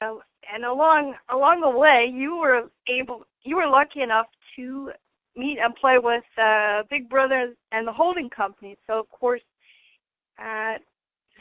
uh, and along along the way, you were able, you were lucky enough to meet and play with uh, Big Brother and the holding company. So of course, uh,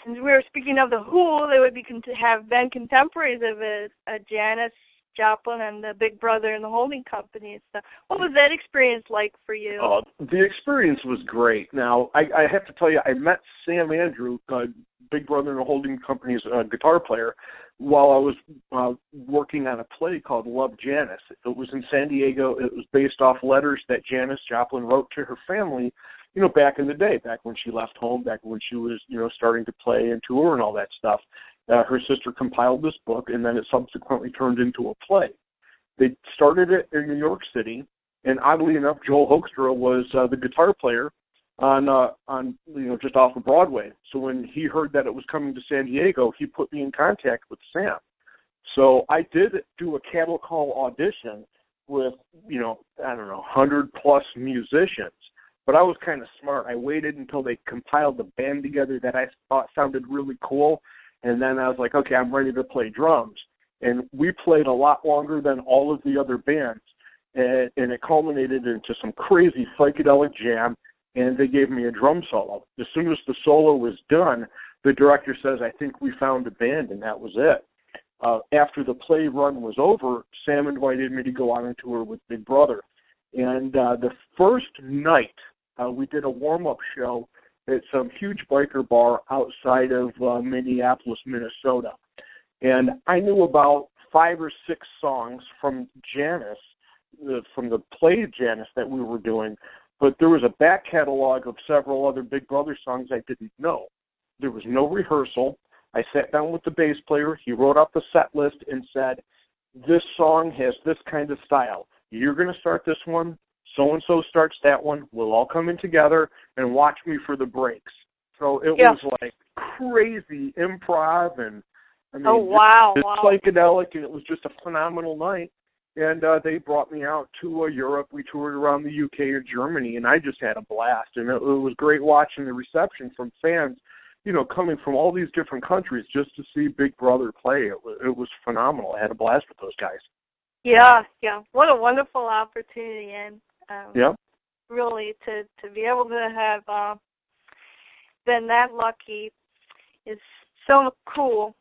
since we were speaking of the Who, they would be con- have been contemporaries of it, uh, Janis Joplin and the Big Brother and the holding company. So what was that experience like for you? Uh, the experience was great. Now, I, I have to tell you, I met Sam Andrew, uh, Big Brother and the holding company's uh, guitar player, while I was uh, working on a play called Love Janis. It was in San Diego. It was based off letters that Janis Joplin wrote to her family, you know, back in the day, back when she left home, back when she was, you know, starting to play and tour and all that stuff. Uh, her sister compiled this book, and then it subsequently turned into a play. They started it in New York City, and oddly enough, Joel Hoekstra was uh, the guitar player on uh, on you know just off of Broadway. So when he heard that it was coming to San Diego, he put me in contact with Sam. So I did do a cattle call audition with you know I don't know hundred plus musicians, but I was kind of smart. I waited until they compiled the band together that I thought sounded really cool, and then I was like, okay, I'm ready to play drums. And we played a lot longer than all of the other bands, and, and it culminated into some crazy psychedelic jam and they gave me a drum solo. As soon as the solo was done, the director says, I think we found a band, and that was it. Uh, after the play run was over, Sam invited me to go on a tour with Big Brother. And uh, the first night, uh, we did a warm up show at some huge biker bar outside of uh, Minneapolis, Minnesota. And I knew about five or six songs from Janis, uh, from the play Janis that we were doing, but there was a back catalog of several other Big Brother songs I didn't know. There was no rehearsal. I sat down with the bass player. He wrote out the set list and said, This song has this kind of style. You're going to start this one. So and so starts that one. We'll all come in together and watch me for the breaks. So it yeah. was like crazy improv and I oh, mean, oh wow, it's wow. psychedelic, and it was just a phenomenal night and uh, they brought me out to uh, Europe. We toured around the UK and Germany, and I just had a blast. And it, it was great watching the reception from fans, you know, coming from all these different countries just to see Big Brother play. It, was, it was phenomenal. I had a blast with those guys. Yeah, yeah. What a wonderful opportunity, and um, yeah, really to to be able to have uh, been that lucky is so cool.